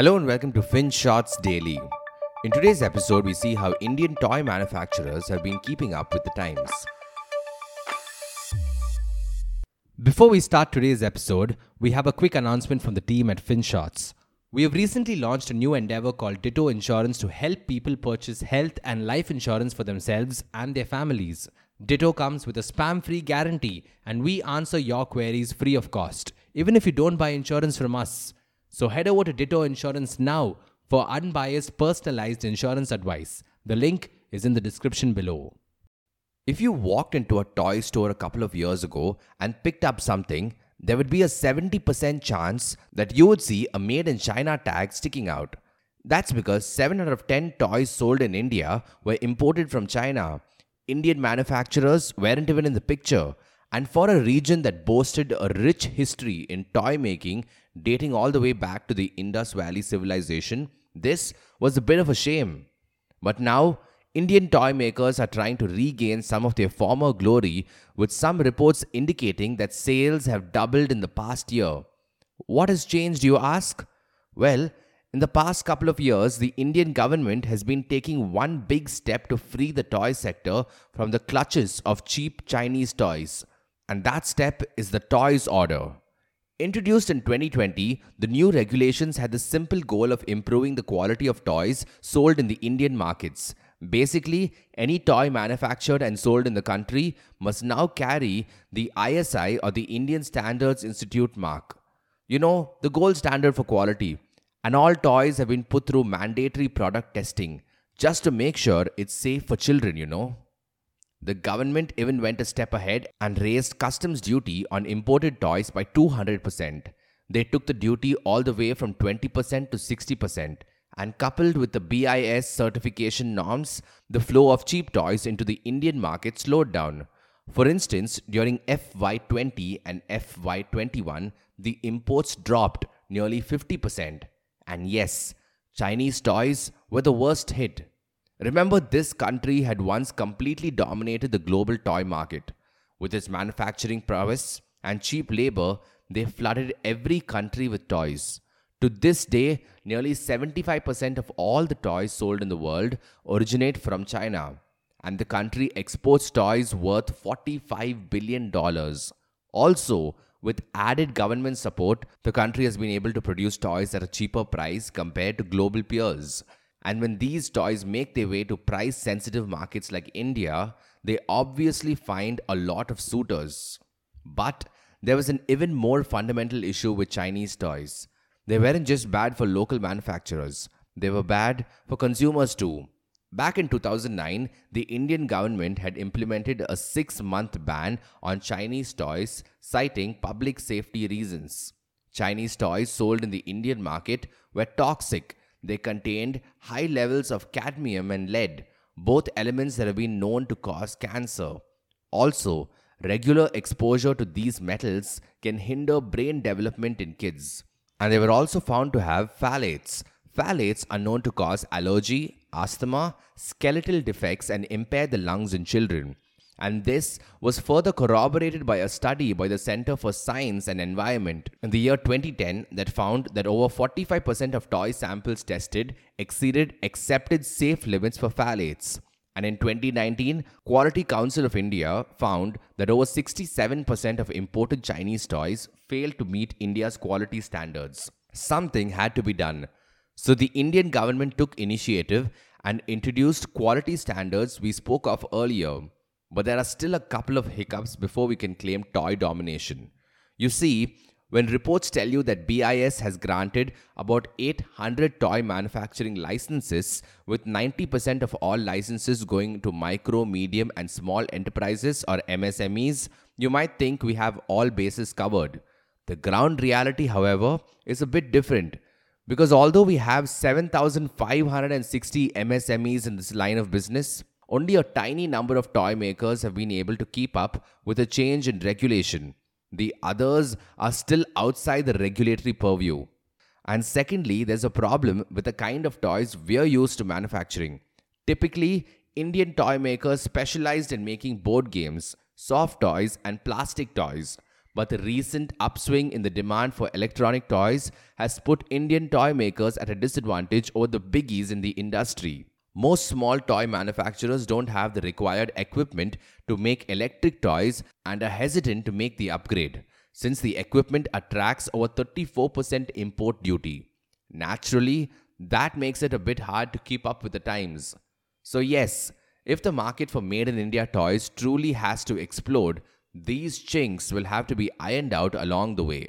Hello and welcome to FinShots Daily. In today's episode, we see how Indian toy manufacturers have been keeping up with the times. Before we start today's episode, we have a quick announcement from the team at FinShots. We have recently launched a new endeavor called Ditto Insurance to help people purchase health and life insurance for themselves and their families. Ditto comes with a spam free guarantee, and we answer your queries free of cost, even if you don't buy insurance from us. So head over to Ditto Insurance now for unbiased, personalized insurance advice. The link is in the description below. If you walked into a toy store a couple of years ago and picked up something, there would be a 70% chance that you would see a made in China tag sticking out. That's because 7 out of 10 toys sold in India were imported from China. Indian manufacturers weren't even in the picture. And for a region that boasted a rich history in toy making dating all the way back to the Indus Valley civilization, this was a bit of a shame. But now, Indian toy makers are trying to regain some of their former glory, with some reports indicating that sales have doubled in the past year. What has changed, you ask? Well, in the past couple of years, the Indian government has been taking one big step to free the toy sector from the clutches of cheap Chinese toys. And that step is the Toys Order. Introduced in 2020, the new regulations had the simple goal of improving the quality of toys sold in the Indian markets. Basically, any toy manufactured and sold in the country must now carry the ISI or the Indian Standards Institute mark. You know, the gold standard for quality. And all toys have been put through mandatory product testing just to make sure it's safe for children, you know. The government even went a step ahead and raised customs duty on imported toys by 200%. They took the duty all the way from 20% to 60%. And coupled with the BIS certification norms, the flow of cheap toys into the Indian market slowed down. For instance, during FY20 and FY21, the imports dropped nearly 50%. And yes, Chinese toys were the worst hit. Remember, this country had once completely dominated the global toy market. With its manufacturing prowess and cheap labor, they flooded every country with toys. To this day, nearly 75% of all the toys sold in the world originate from China, and the country exports toys worth $45 billion. Also, with added government support, the country has been able to produce toys at a cheaper price compared to global peers. And when these toys make their way to price sensitive markets like India, they obviously find a lot of suitors. But there was an even more fundamental issue with Chinese toys. They weren't just bad for local manufacturers, they were bad for consumers too. Back in 2009, the Indian government had implemented a six month ban on Chinese toys, citing public safety reasons. Chinese toys sold in the Indian market were toxic they contained high levels of cadmium and lead, both elements that have been known to cause cancer. Also, regular exposure to these metals can hinder brain development in kids. And they were also found to have phthalates. Phthalates are known to cause allergy, asthma, skeletal defects, and impair the lungs in children and this was further corroborated by a study by the Center for Science and Environment in the year 2010 that found that over 45% of toy samples tested exceeded accepted safe limits for phthalates. And in 2019, Quality Council of India found that over 67% of imported Chinese toys failed to meet India's quality standards. Something had to be done. So the Indian government took initiative and introduced quality standards we spoke of earlier. But there are still a couple of hiccups before we can claim toy domination. You see, when reports tell you that BIS has granted about 800 toy manufacturing licenses, with 90% of all licenses going to micro, medium, and small enterprises or MSMEs, you might think we have all bases covered. The ground reality, however, is a bit different. Because although we have 7,560 MSMEs in this line of business, only a tiny number of toy makers have been able to keep up with a change in regulation. The others are still outside the regulatory purview. And secondly, there's a problem with the kind of toys we're used to manufacturing. Typically, Indian toy makers specialized in making board games, soft toys, and plastic toys. but the recent upswing in the demand for electronic toys has put Indian toy makers at a disadvantage over the biggies in the industry. Most small toy manufacturers don't have the required equipment to make electric toys and are hesitant to make the upgrade, since the equipment attracts over 34% import duty. Naturally, that makes it a bit hard to keep up with the times. So, yes, if the market for made in India toys truly has to explode, these chinks will have to be ironed out along the way.